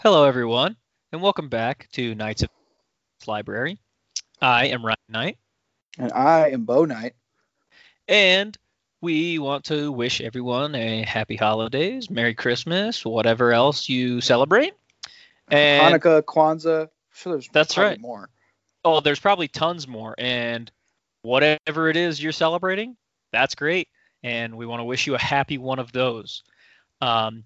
Hello, everyone, and welcome back to Knights of Library. I am Ryan Knight, And I am Bo Knight. and we want to wish everyone a happy holidays, Merry Christmas, whatever else you celebrate. And Hanukkah, Kwanzaa. I'm sure there's That's right. more. oh, there's probably tons more. And whatever it is you're celebrating, that's great. And we want to wish you a happy one of those. Um,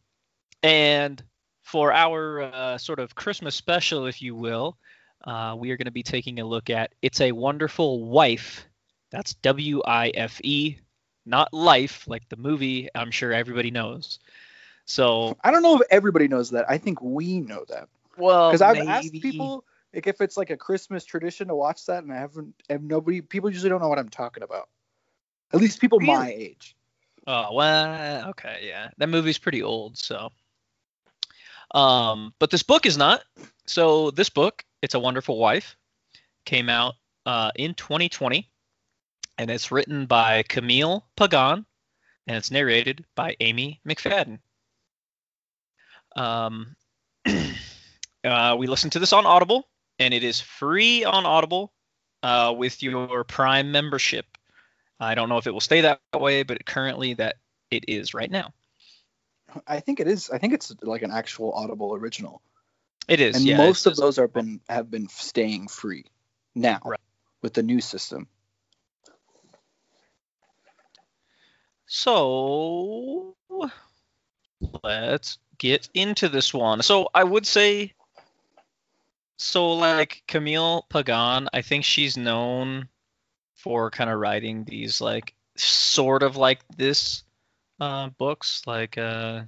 and for our uh, sort of Christmas special, if you will, uh, we are going to be taking a look at It's a Wonderful Wife. That's W I F E, not life, like the movie I'm sure everybody knows. So, I don't know if everybody knows that. I think we know that well, because I've asked people like if it's like a Christmas tradition to watch that, and I haven't. And nobody, people usually don't know what I'm talking about. At least people my age. Oh well, okay, yeah. That movie's pretty old, so. Um, but this book is not. So this book, it's a Wonderful Wife, came out uh, in 2020, and it's written by Camille Pagan, and it's narrated by Amy McFadden. Um, uh, we listened to this on Audible, and it is free on Audible uh, with your Prime membership. I don't know if it will stay that way, but currently that it is right now. I think it is. I think it's like an actual Audible original, It is. and yeah, most of those have been have been staying free now Right. with the new system. So let's get into this one. So I would say, so like Camille Pagan, I think she's known for kind of writing these like sort of like this uh, books, like uh,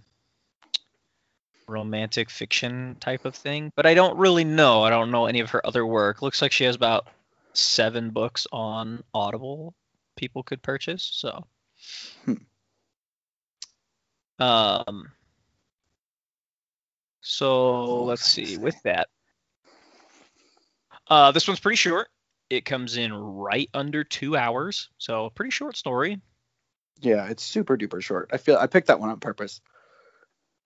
romantic fiction type of thing. But I don't really know. I don't know any of her other work. Looks like she has about seven books on Audible people could purchase. So. Um. So let's see. With that, uh, this one's pretty short. It comes in right under two hours, so a pretty short story. Yeah, it's super duper short. I feel I picked that one on purpose.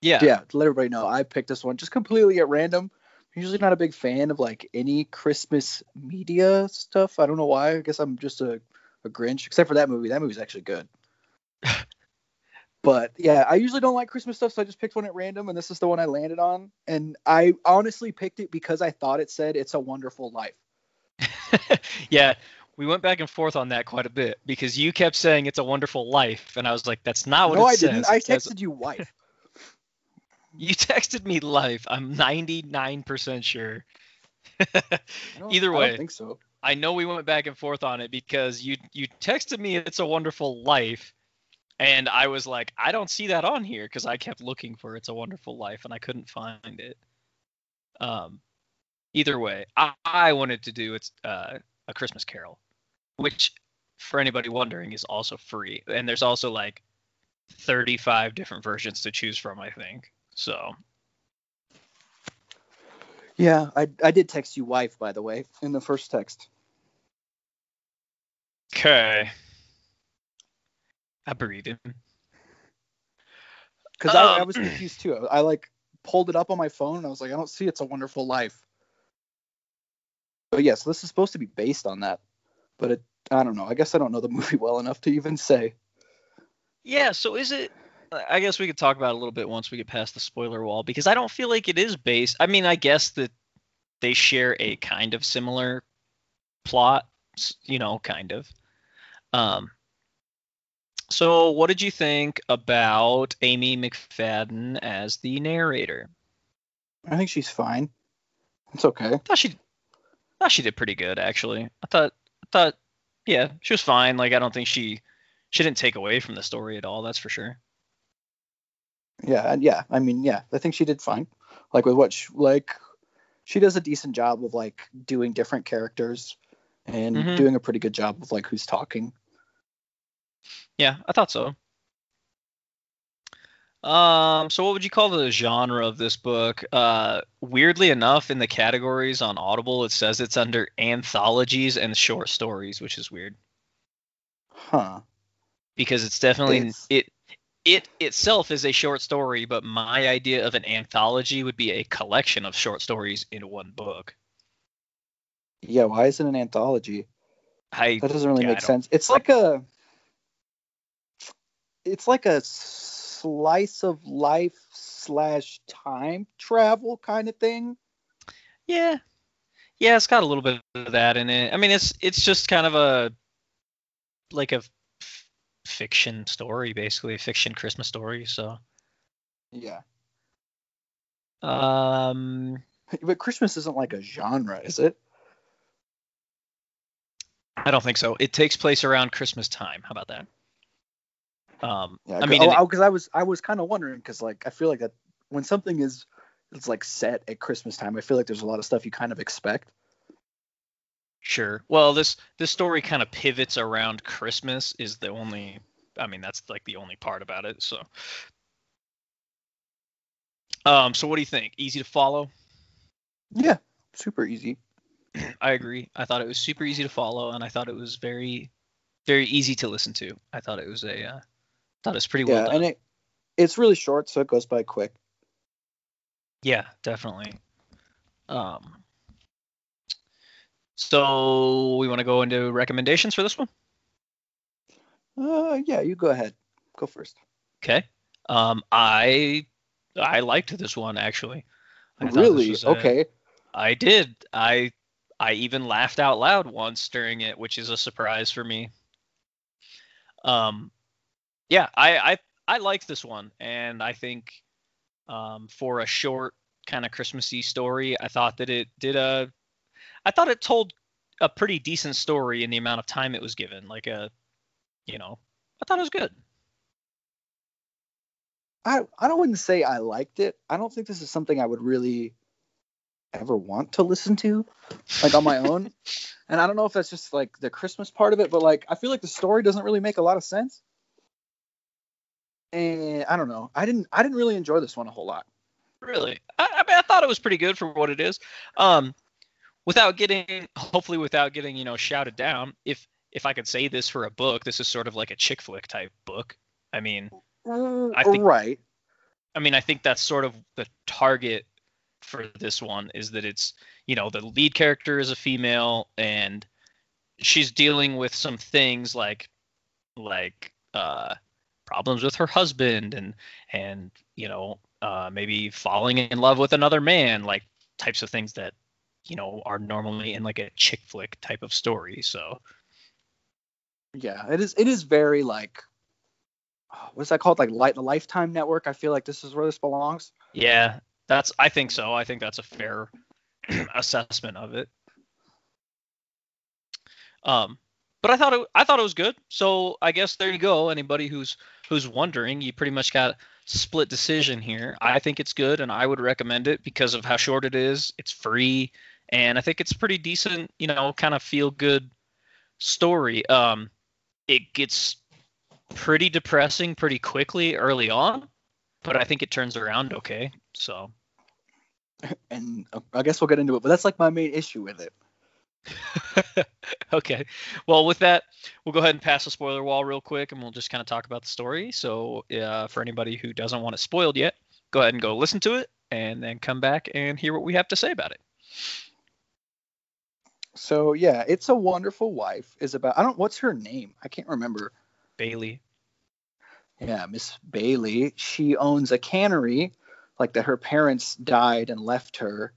Yeah. yeah, to let everybody know, I picked this one just completely at random. I'm usually not a big fan of like any Christmas media stuff. I don't know why. I guess I'm just a, a Grinch, except for that movie. That movie's actually good. but yeah, I usually don't like Christmas stuff, so I just picked one at random, and this is the one I landed on. And I honestly picked it because I thought it said "It's a Wonderful Life." yeah. We went back and forth on that quite a bit because you kept saying it's a wonderful life, and I was like, "That's not what it says. no, it I says." didn't. I says- texted you wife. You texted me life. I'm 99% sure. I Either I way. don't think so. I know we went back and forth on it because you you texted me it's a wonderful life and I was like I don't see that on here because I kept looking for it's a wonderful life and I couldn't find it. Um either way, I, I wanted to do it's uh, a Christmas Carol, which for anybody wondering is also free and there's also like 35 different versions to choose from I think. So, Yeah, I I did text you wife by the way in the first text. okay. I buried him. because I, I Um, was confused too. I, I like pulled it up on my phone and I was like, I don't see it's a wonderful life. But yes, this is supposed to be based on that. But it, I don't know. I guess I don't know the movie well enough to even say. Yeah, so is it I guess we could talk about it a little bit once we get past the spoiler wall because I don't feel like it is based. I mean, I guess that they share a kind of similar plot, you know, kind of. Um so what did you think about Amy McFadden as the narrator? I think she's fine. It's okay. I thought she I thought she did pretty good actually. I thought thought yeah, she was fine. Like I don't think she she didn't take away from the story at all, that's for sure. Yeah, and yeah. I mean, yeah. I think she did fine. Like with what, she, like, she does a decent job of like doing different characters and Mhm. doing a pretty good job of like who's talking. Yeah, I thought so. Um, so what would you call the genre of this book? Uh, weirdly enough, in the categories on Audible, it says it's under anthologies and short stories, which is weird Huh. because it's definitely It's- it it itself is a short story, but my idea of an anthology would be a collection of short stories in one book. Yeah, why is it an anthology? I That doesn't really yeah, make sense. It's like a it's like a slice of life slash time travel kind of thing. yeah, yeah, it's got a little bit of that in it. I mean, it's it's just kind of a like a f- fiction story, basically a fiction Christmas story. So, Yeah. um, But Christmas isn't like a genre, is it? I don't think so. It takes place around Christmas time. How about that? Um, Yeah. I mean, oh, because I was I was kind of wondering because like I feel like that when something is it's like set at Christmas time, I feel like there's a lot of stuff you kind of expect. Sure. Well, this this story kind of pivots around Christmas is the only I mean, that's like the only part about it, so Um so what do you think? Easy to follow? Yeah. Super easy. I agree. I thought it was super easy to follow and I thought it was very very easy to listen to. I thought it was a uh, thought it was pretty well yeah, done. and it it's really short, so it goes by quick. Yeah, definitely. Um so we want to go into recommendations for this one? Uh, yeah, you go ahead. Go first. Okay. Um, I I liked this one actually. I Really? a- okay. I did. I I even laughed out loud once during it, which is a surprise for me. Um, yeah, I I I liked this one, and I think um, for a short kind of Christmassy story, I thought that it did a. I thought it told a pretty decent story in the amount of time it was given. Like a, you know, I thought it was good. I I don't wouldn't say I liked it. I don't think this is something I would really ever want to listen to, like on my own. And I don't know if that's just like the Christmas part of it, but like I feel like the story doesn't really make a lot of sense. And I don't know. I didn't I didn't really enjoy this one a whole lot. Really, I, I mean, I thought it was pretty good for what it is. Um, without getting, hopefully, without getting, you know, shouted down. If if I could say this for a book, this is sort of like a chick flick type book. I mean, I think- right. I mean, I think that's sort of the target for this one is that it's, you know, the lead character is a female and she's dealing with some things like like uh problems with her husband and and you know, uh maybe falling in love with another man, like types of things that you know are normally in like a chick flick type of story. So, Yeah, it is. It is very like, oh, what's that called? Like light the Lifetime Network. I feel like this is where this belongs. yeah, that's I think so. I think that's a fair assessment of it. Um, but I thought it I thought it was good. So I guess there you go. Anybody who's who's wondering, you pretty much got split decision here. I think it's good, and I would recommend it because of how short it is. It's free, and I think it's pretty decent. You know, kind of feel good story. Um, it gets pretty depressing pretty quickly early on, but I think it turns around okay. So And uh, I guess we'll get into it. But that's like my main issue with it. okay. Well, with that, we'll go ahead and pass the spoiler wall real quick, and we'll just kind of talk about the story. So, uh, for anybody who doesn't want it spoiled yet, go ahead and go listen to it, and then come back and hear what we have to say about it. So yeah, it's a wonderful wife is about. I don't. What's her name? I can't remember. Bailey. Yeah, Miss Bailey. She owns a cannery, like that her parents died and left her,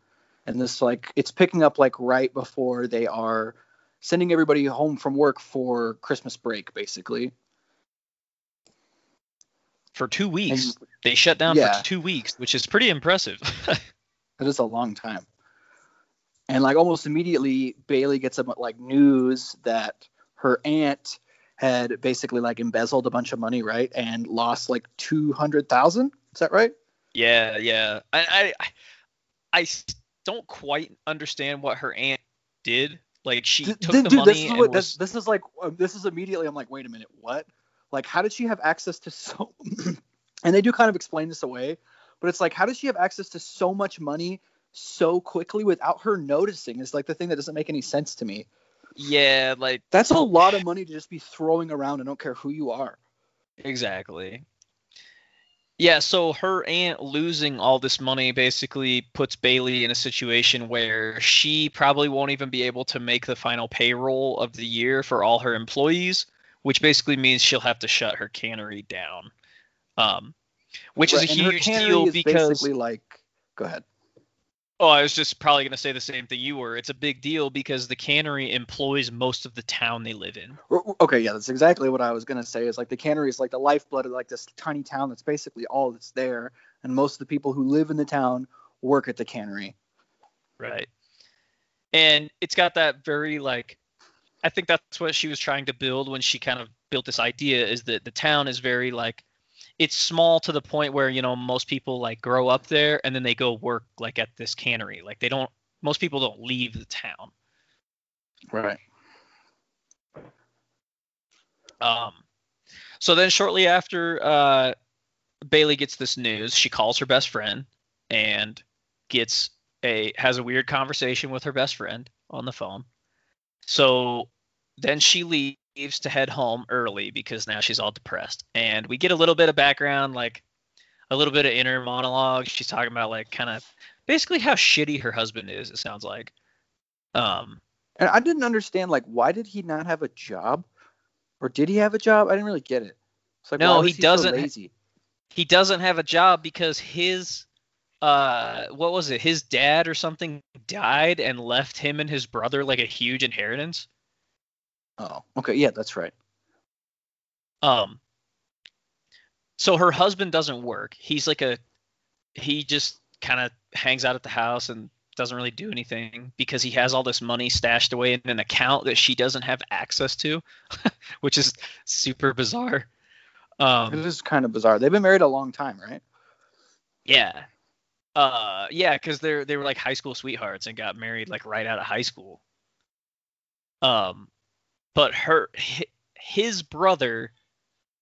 and this like it's picking up like right before they are sending everybody home from work for Christmas break, basically. For two weeks, And they shut down Yeah. for two weeks, which is pretty impressive. that is a long time. And like almost immediately, Bailey gets some like news that her aunt had basically like embezzled a bunch of money, right, and lost like two hundred thousand. Is that right? yeah, yeah. I, I, I s- don't quite understand what her aunt did. Like she Th- took th- the dude, money this is and what was, this, this is like. uh, this is immediately. I'm like, wait a minute, what? Like, how did she have access to so? and they do kind of explain this away, but it's like, how does she have access to so much money so quickly without her noticing? Is like the thing that doesn't make any sense to me. yeah, like That's a lot of money to just be throwing around. I don't care who you are. Exactly. Yeah, so her aunt losing all this money basically puts Bailey in a situation where she probably won't even be able to make the final payroll of the year for all her employees, which basically means she'll have to shut her cannery down. Um, which Right, is a huge deal because basically like, go ahead. Oh, I was just probably going to say the same thing you were. It's a big deal because the cannery employs most of the town they live in. Okay, yeah, that's exactly what I was gonna say. Is like the cannery is like the lifeblood of like this tiny town. That's basically all that's there, and most of the people who live in the town work at the cannery. Right. And it's got that very like I think that's what she was trying to build when she kind of built this idea is that the town is very like it's small to the point where, you know, most people like grow up there and then they go work like at this cannery. Like they don't most people don't leave the town. Right. Um, so then shortly after uh, Bailey gets this news, she calls her best friend and gets a has a weird conversation with her best friend on the phone. So then she leaves to head home early because now she's all depressed. And we get a little bit of background, like a little bit of inner monologue. She's talking about like kind of basically how shitty her husband is. It sounds like. Um, And I didn't understand like why did he not have a job, or did he have a job? I didn't really get it. It's like No, was he doesn't- lazy? he doesn't have a job because his uh what was it his dad or something died and left him and his brother like a huge inheritance Oh, okay, yeah, that's right. um so her husband doesn't work he's like a he just kind of hangs out at the house and doesn't really do anything because he has all this money stashed away in an account that she doesn't have access to which is super bizarre um It is kind of bizarre. They've been married a long time, right? Yeah. Uh yeah, cuz they're they were like high school sweethearts and got married like right out of high school. Um but her his brother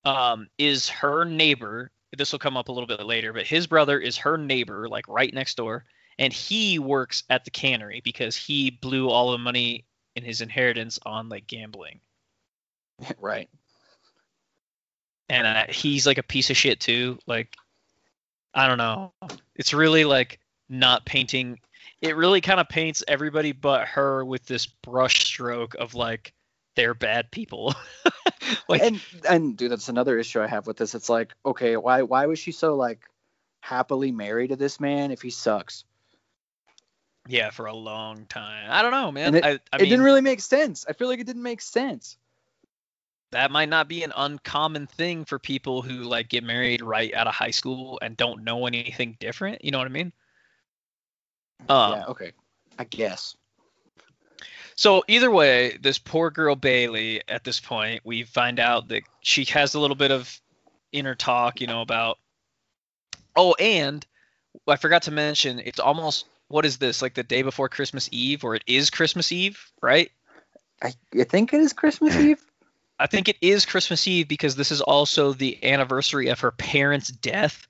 um is her neighbor. This will come up a little bit later, but his brother is her neighbor like right next door and he works at the cannery because he blew all the money in his inheritance on like gambling. right. and uh, he's like a piece of shit too. Like, I don't know. It's really like not painting. It really kind of paints everybody but her with this brush stroke of like they're bad people. like, and and dude, that's another issue I have with this. It's like, okay, why why was she so like happily married to this man if he sucks? yeah, for a long time. I don't know, man. It- I, I it mean, didn't really make sense. I feel like it didn't make sense. that might not be an uncommon thing for people who like get married right out of high school and don't know anything different. You know what I mean? Um, yeah, okay. I guess. So either way, this poor girl Bailey at this point, we find out that she has a little bit of inner talk, you know, about Oh, and I forgot to mention it's almost what is this? Like the day before Christmas Eve or it is Christmas Eve, right? I, I think it is Christmas Eve. I think it is Christmas Eve because this is also the anniversary of her parents' death.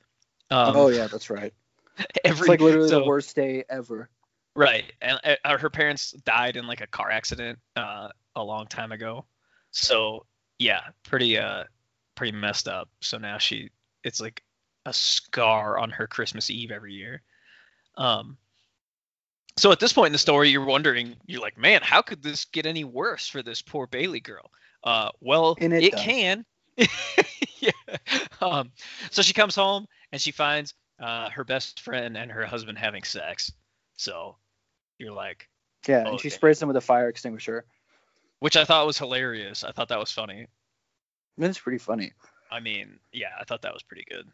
Um, oh yeah, that's right. every It's like literally so- the worst day ever. Right, and uh, uh, her parents died in like a car accident uh, a long time ago. So yeah, pretty uh, pretty messed up. So now she, it's like a scar on her Christmas Eve every year. Um. So at this point in the story, you're wondering, you're like, man, how could this get any worse for this poor Bailey girl? Uh, well, And it it, can. yeah. Um. So she comes home and she finds uh, her best friend and her husband having sex. So you're like, Yeah, Oh, and she okay. sprays him with a fire extinguisher. which I thought was hilarious. I thought that was funny. That's pretty funny. I mean, yeah, I thought that was pretty good.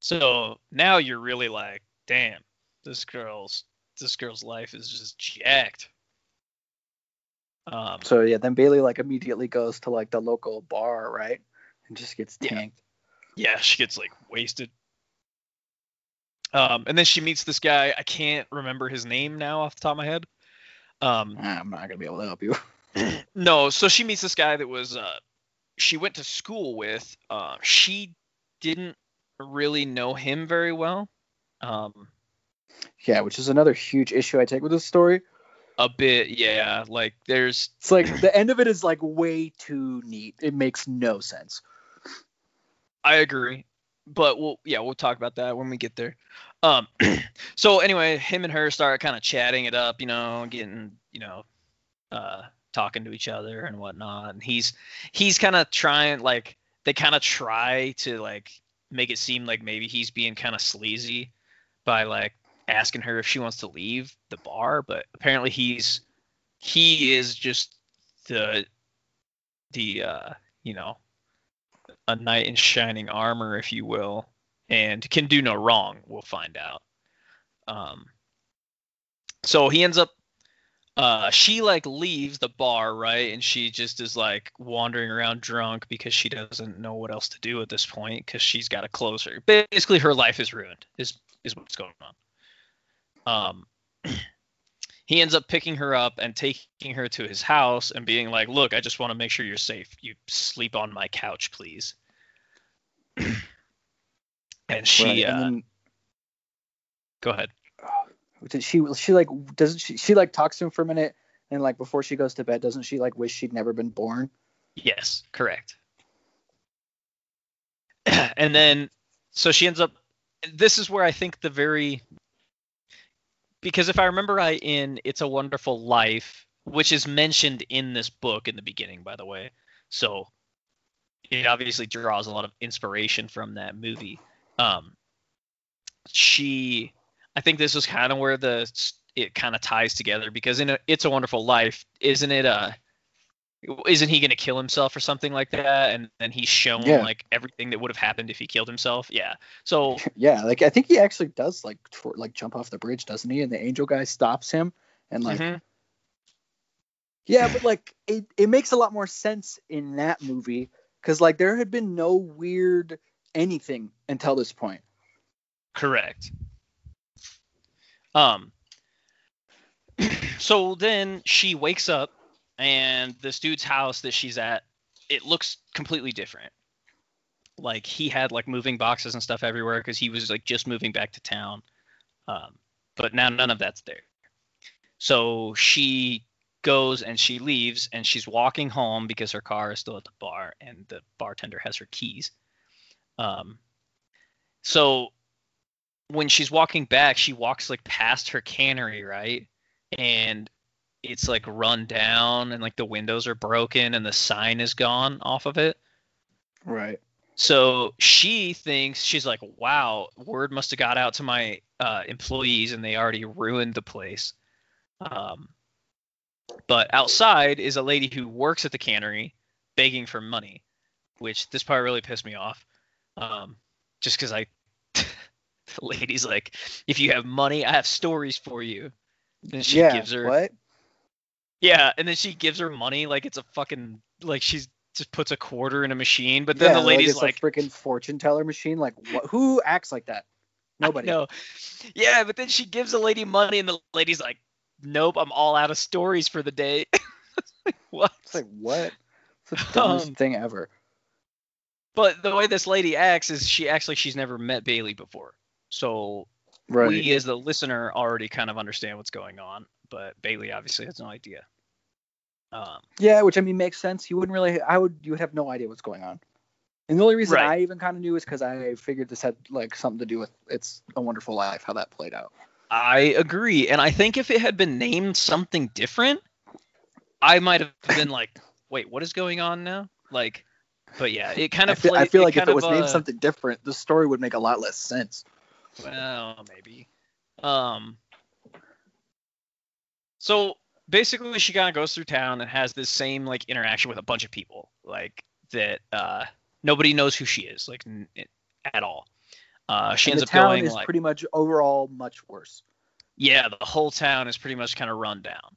So now you're really like, damn, this girl's this girl's life is just jacked. Um, So yeah, then Bailey like immediately goes to like the local bar, right? And just gets Yeah. tanked. yeah, she gets like wasted. Um, and then she meets this guy. I can't remember his name now off the top of my head. Um, I'm not gonna be able to help you. No, so she meets this guy that was uh she went to school with. Uh, she didn't really know him very well. Um Yeah, which is another huge issue I take with this story. a bit, yeah. Like there's It's like the end of it is like way too neat. It makes no sense. I agree. But we'll yeah we'll talk about that when we get there. Um, so anyway, him and her start kind of chatting it up, you know, getting you know, uh, talking to each other and whatnot. And he's he's kind of trying like they kind of try to like make it seem like maybe he's being kind of sleazy by like asking her if she wants to leave the bar, but apparently he's he is just the the uh you know a knight in shining armor, if you will, and can do no wrong. We'll find out. Um, so he ends up. Uh, she like leaves the bar, right? And she just is like wandering around drunk because she doesn't know what else to do at this point because she's got to close her. Basically, her life is ruined. Is is what's going on. Um, he ends up picking her up and taking her to his house and being like, "Look, I just want to make sure you're safe. You sleep on my couch, please." and she, Right, uh, and then go ahead. she she like doesn't she she like talks to him for a minute and like before she goes to bed doesn't she like wish she'd never been born? Yes, correct. and then, so she ends up. This is where I think the very. Because if I remember right, in It's a Wonderful Life, which is mentioned in this book in the beginning, by the way, so it obviously draws a lot of inspiration from that movie. Um, she, I think this is kind of where the it kind of ties together because in a, It's a Wonderful Life, isn't it a isn't he going to kill himself or something like that and then he's shown Yeah. like everything that would have happened if he killed himself yeah so Yeah, like I think he actually does like tw- like jump off the bridge, doesn't he? And the angel guy stops him and like mhm. yeah, but like it it makes a lot more sense in that movie cuz like there had been no weird anything until this point. correct. Um so then she wakes up and this dude's house that she's at it looks completely different. Like he had like moving boxes and stuff everywhere because he was like just moving back to town. Um, but now none of that's there. So she goes and she leaves and she's walking home because her car is still at the bar and the bartender has her keys um, so when she's walking back she walks like past her cannery right and it's like run down and like the windows are broken and the sign is gone off of it Right. so she thinks she's like, "Wow, word must have got out to my uh, employees, and they already ruined the place." Um, but outside is a lady who works at the cannery, begging for money, which this part really pissed me off. Um, just because I, the lady's like, "If you have money, I have stories for you." And she yeah. gives her what? yeah, and then she gives her money like it's a fucking like she's just puts a quarter in a machine, but then yeah, the lady's like, like, a freaking fortune teller machine. Like what, who acts like that? Nobody. No. Yeah, but then she gives the lady money, and the lady's like, "Nope, I'm all out of stories for the day." Like, what? It's like what? It's the dumbest Um, thing ever. But the way this lady acts is she acts like she's never met Bailey before. So Right. we, as the listener, already kind of understand what's going on, but Bailey obviously has no idea. Um, Yeah, which I mean makes sense. You wouldn't really. I would. You would have no idea what's going on. And the only reason Right. I even kind of knew is because I figured this had like something to do with "It's a Wonderful Life," how that played out. I agree, and I think if it had been named something different, I might have been like, "Wait, what is going on now?" Like, but yeah, it kind I of. feel, I feel like if it of, was named uh, something different, the story would make a lot less sense. Well, maybe. Um. So basically, she kind of goes through town and has this same like interaction with a bunch of people, like that. Uh, nobody knows who she is, like n- at all. Uh, she And ends the up town going is like, pretty much overall much worse. yeah, the whole town is pretty much kind of run down.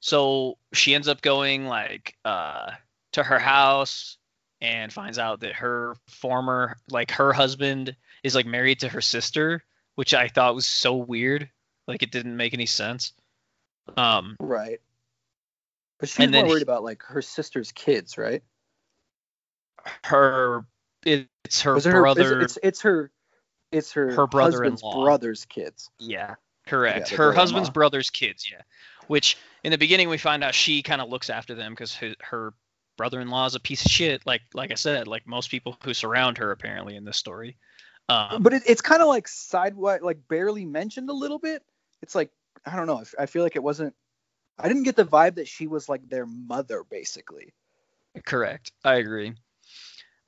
So she ends up going like uh, to her house and finds out that her former like her husband is like married to her sister, which I thought was so weird. Like it didn't make any sense. Um, Right. But she's more worried he- about like her sister's kids, right? her it's her Was it her- brother. it's it's her it's her, Her husband's brother-in-law. brother's kids. Yeah, correct. the her husband's brother's kids, yeah. Which in the beginning we find out she kind of looks after them because her, her brother-in-law is a piece of shit. Like like I said, like most people who surround her apparently in this story. Um, but it, it's kind of like sidewise, like barely mentioned a little bit. It's like I don't know. I feel like it wasn't. I didn't get the vibe that she was like their mother, basically. Correct. I agree.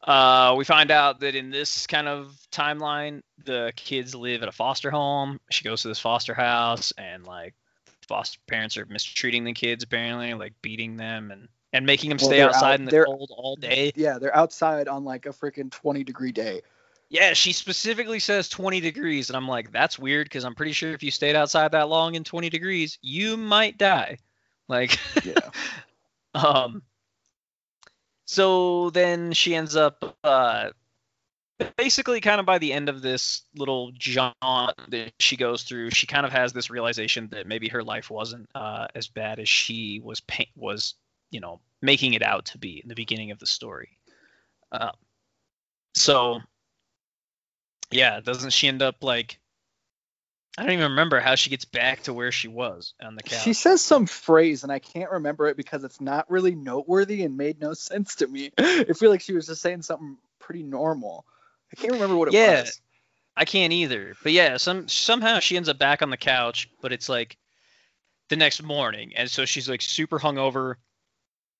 Uh, we find out that in this kind of timeline, the kids live at a foster home. She goes to this foster house, and like foster parents are mistreating the kids apparently, like beating them and and making them Well, stay outside out- in the cold all day. Yeah, they're outside on like a freaking 20 degree day. Yeah, she specifically says 20 degrees, and I'm like, that's weird because I'm pretty sure if you stayed outside that long in 20 degrees, you might die. Like, Yeah. um, so then she ends up, uh, basically, kind of by the end of this little jaunt that she goes through, she kind of has this realization that maybe her life wasn't uh, as bad as she was pa- was, you know, making it out to be in the beginning of the story. Um, so yeah, doesn't she end up like I don't even remember how she gets back to where she was on the couch. She says some phrase, and I can't remember it because it's not really noteworthy and made no sense to me. I feel like she was just saying something pretty normal. I can't remember what it Yeah. was. I can't either. But yeah, some somehow she ends up back on the couch, but it's like the next morning, and so she's like super hungover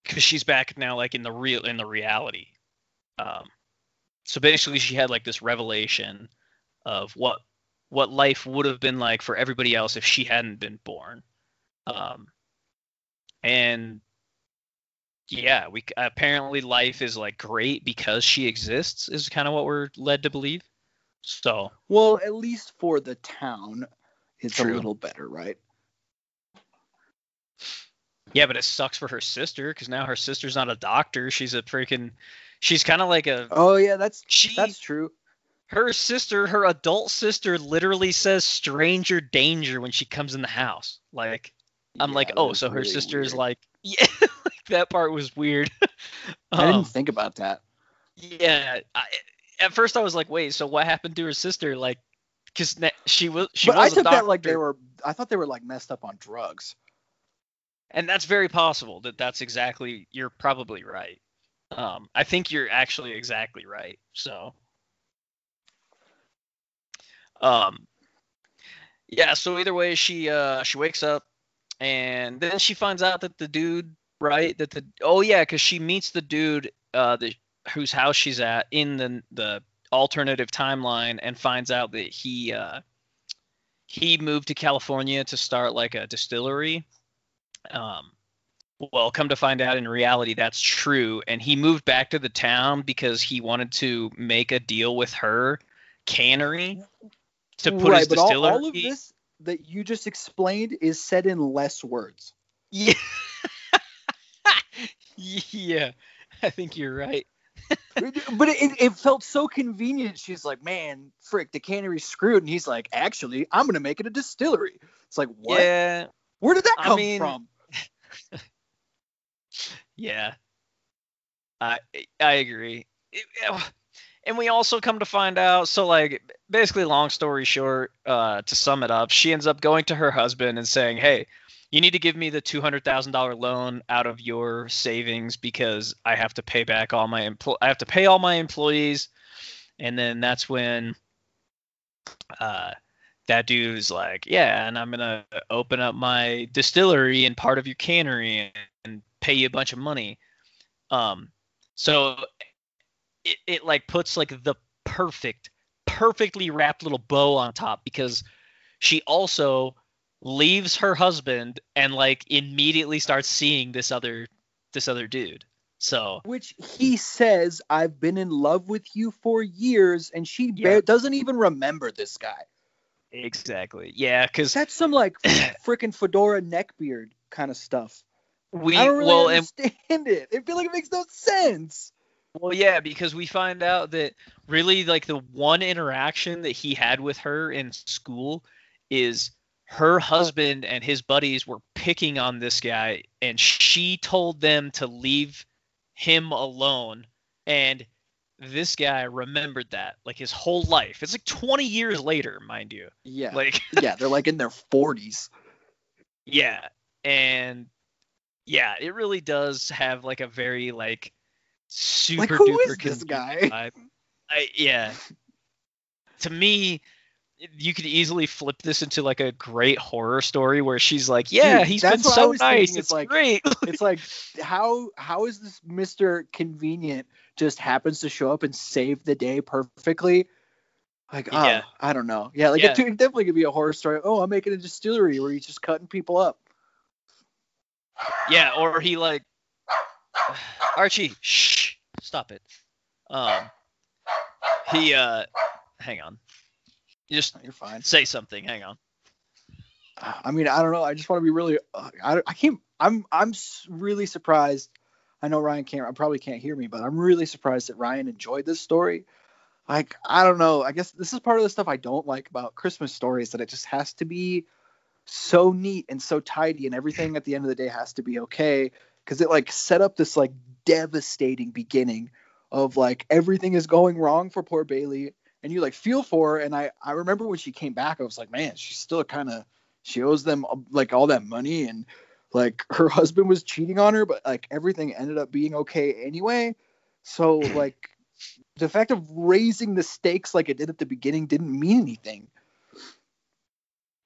because she's back now, like in the real in the reality. Um, so basically, she had like this revelation of what what life would have been like for everybody else if she hadn't been born. Um, and yeah, we apparently life is like great because she exists is kind of what we're led to believe. So Well, at least for the town, it's True. a little better, right? yeah, but it sucks for her sister because now her sister's not a doctor. She's a freaking. She's kind of like a. Oh yeah, that's She that's true. Her sister, her adult sister, literally says "stranger danger" when she comes in the house. Like I'm Yeah, like, oh, so her really sister is weird. like, yeah, like that part was weird. I Um, didn't think about that. Yeah. I, at first, I was like, wait, so what happened to her sister? Like, because she was she but was I a took that like they were. I thought they were like messed up on drugs. and that's very possible that that's exactly. You're probably right. Um, I think you're actually exactly right. So, um, yeah. So either way, she uh she wakes up, and then she finds out that the dude, right? That the oh yeah, because she meets the dude uh the whose house she's at in the the alternative timeline and finds out that he uh he moved to California to start like a distillery. Um well, come to find out in reality that's true and he moved back to the town because he wanted to make a deal with her cannery to put right, his but all, distillery all of this that you just explained is said in less words. Yeah. yeah. I think you're right. but it, it felt so convenient. She's like, "Man, frick, the cannery's screwed," and he's like, "Actually, I'm gonna make it a distillery." It's like, what? Yeah. Where did that I come mean- from? Yeah. I I agree. It- and we also come to find out so like basically long story short uh to sum it up she ends up going to her husband and saying hey you need to give me the $200,000 loan out of your savings because I have to pay back all my empl- I have to pay all my employees. And then that's when uh that dude's like yeah and I'm to open up my distillery and part of your cannery and, and pay you a bunch of money. Um so it, it like puts like the perfect perfectly wrapped little bow on top because she also leaves her husband and like immediately starts seeing this other this other dude so Which he says, "I've been in love with you for years," and she Yeah. ba- doesn't even remember this guy. exactly yeah because That's some like freaking fedora neckbeard kind of stuff. we I don't really well and understand it. I feel like it makes no sense. Well, yeah, because we find out that really like the one interaction that he had with her in school is her husband and his buddies were picking on this guy and she told them to leave him alone and this guy remembered that like his whole life. It's like 20 years later, mind you. Yeah, Like yeah, they're like in their forties. Yeah, and yeah, it really does have like a very like super Like, who duper is this guy? vibe. I yeah. to me, you could easily flip this into like a great horror story where she's like, "Yeah, Dude, he's been so nice. it's It's like- great." it's like how how is this Mr. Convenient just happens to show up and save the day perfectly? Like, oh, Yeah. I don't know. Yeah, like Yeah. it, it definitely could be a horror story. Oh, I'm making a distillery where he's just cutting people up. yeah, or he like Archie, shh, stop it. Um, he uh, hang on, you just You're fine. say something. Hang on. I mean, I don't know. I just want to be really. Uh, I, I can't. I'm I'm really surprised. I know Ryan can't. I probably can't hear me, but I'm really surprised that Ryan enjoyed this story. Like, I don't know. I guess this is part of the stuff I don't like about Christmas stories that it just has to be so neat and so tidy, and everything at the end of the day has to be okay because it like set up this like devastating beginning of like everything is going wrong for poor Bailey, and you like feel for her. And I I remember when she came back, I was like, man, she's still kind of she owes them uh, like all that money and like her husband was cheating on her but like everything ended up being okay anyway so like the fact of raising the stakes like it did at the beginning didn't mean anything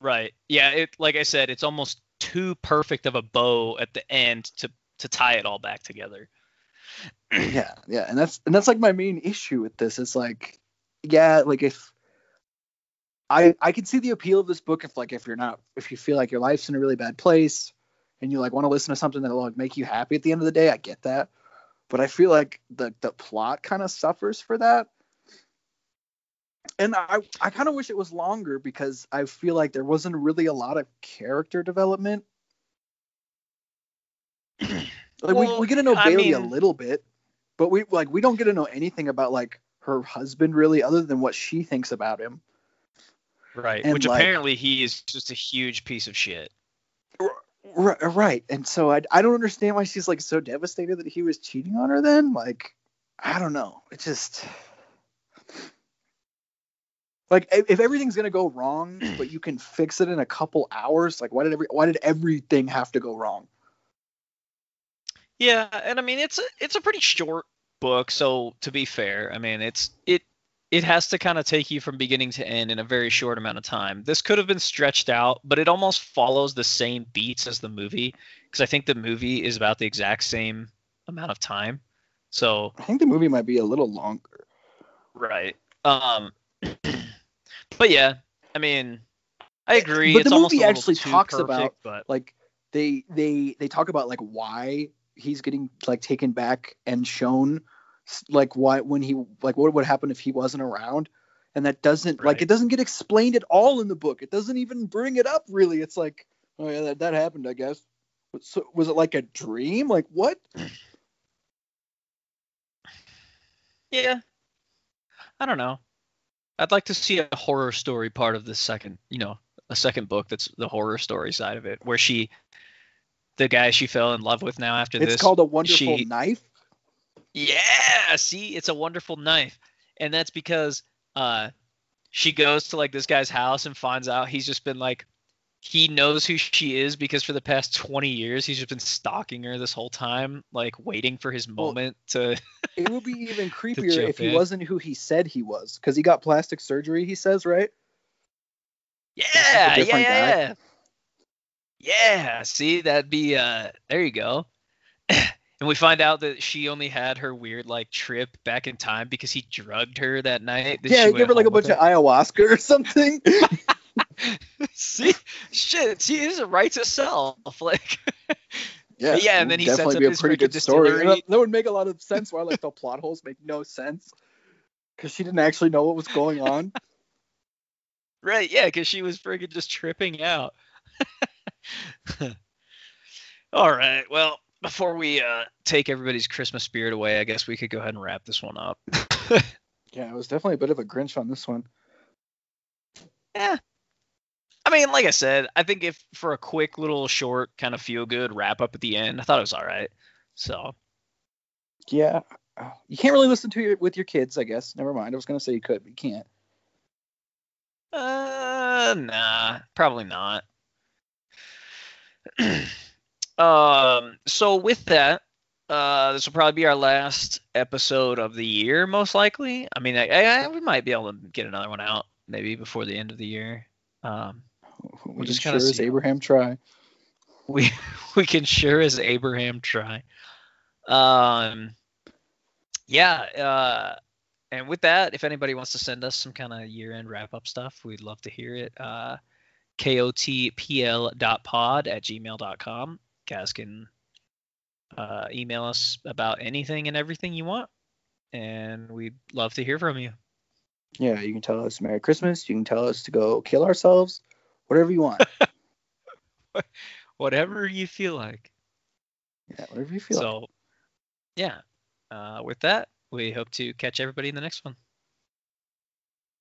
Right. Yeah. It like I said, it's almost too perfect of a bow at the end to to tie it all back together. yeah yeah and that's and that's like my main issue with this. Is like yeah like if i i can see the appeal of this book if like if you're not if you feel like your life's in a really bad place and you like want to listen to something that'll like make you happy at the end of the day i get that. But i feel like the the plot kind of suffers for that. And i i kind of wish it was longer because i feel like there wasn't really a lot of character development like we, Well, we get to know I bailey a little bit but we like we don't get to know anything about like her husband really other than what she thinks about him Right. And, Which like- apparently he is just a huge piece of shit. right, right. and so I, I don't understand why she's like so devastated that he was cheating on her then like i don't know it just like if, if everything's gonna go wrong but you can fix it in a couple hours like why did every why did everything have to go wrong Yeah, and I mean it's a it's a pretty short book, so to be fair, I mean it's it it has to kind of take you from beginning to end in a very short amount of time. This could have been stretched out, but it almost follows the same beats as the movie because I think the movie is about the exact same amount of time. So i think the movie might be a little longer right. Um but yeah, I mean I agree. But the it's movie actually talks perfect, about- but like they they they talk about like why he's getting like taken back and shown like why when he like what would happen if he wasn't around. And that doesn't like it doesn't get explained at all in the book. It doesn't even bring it up really. It's like oh yeah that, that happened i guess. So was it like a dream? Like what? Yeah. I don't know. I'd like to see a horror story part of the second, you know, a second book that's the horror story side of it, where she, the guy she fell in love with now after it's this. It's called a wonderful she- knife Yeah, see, it's a wonderful knife, and that's because uh, she goes to like this guy's house and finds out he's just been like, he knows who she is because for the past 20 years he's just been stalking her this whole time, like waiting for his Well, moment to. it would be even creepier if he in. wasn't who he said he was because he got plastic surgery he says right Yeah, yeah, guy. yeah. Yeah, see, that'd be uh there you go. and we find out that she only had her weird like trip back in time because he drugged her that night. that yeah gave her like a bunch of ayahuasca or something See, shit, she is a right to self. Like, Yeah, Yeah, and then he sets up be a his pretty good story. And distillery. That, that would make a lot of sense. Why like the plot holes make no sense because she didn't actually know what was going on. right? Yeah, because she was freaking just tripping out. All right. Well, before we uh take everybody's Christmas spirit away, I guess we could go ahead and wrap this one up. yeah, it was definitely a bit of a Grinch on this one. Yeah. I mean, like I said, I think if for a quick little short kind of feel good wrap up at the end, I thought it was all right. So Yeah, you can't really listen to it with your kids, I guess. Never mind. I was gonna say you could, but you can't. Uh, nah, probably not. um, so with that, uh, this will probably be our last episode of the year, most likely. I mean, I, I, we might be able to get another one out maybe before the end of the year. Um, we just sure as. Abraham try. we we can sure as Abraham try. Um, yeah. Uh, and with that, if anybody wants to send us some kind of year-end wrap-up stuff, we'd love to hear it. Uh, kotpl.pod at gmail.com. Guys can uh, email us about anything and everything you want, and we'd love to hear from you. Yeah, you can tell us Merry Christmas. You can tell us to go kill ourselves. Whatever you want. Whatever you feel like. yeah, whatever you feel. like. So, yeah. Uh, with that, we hope to catch everybody in the next one.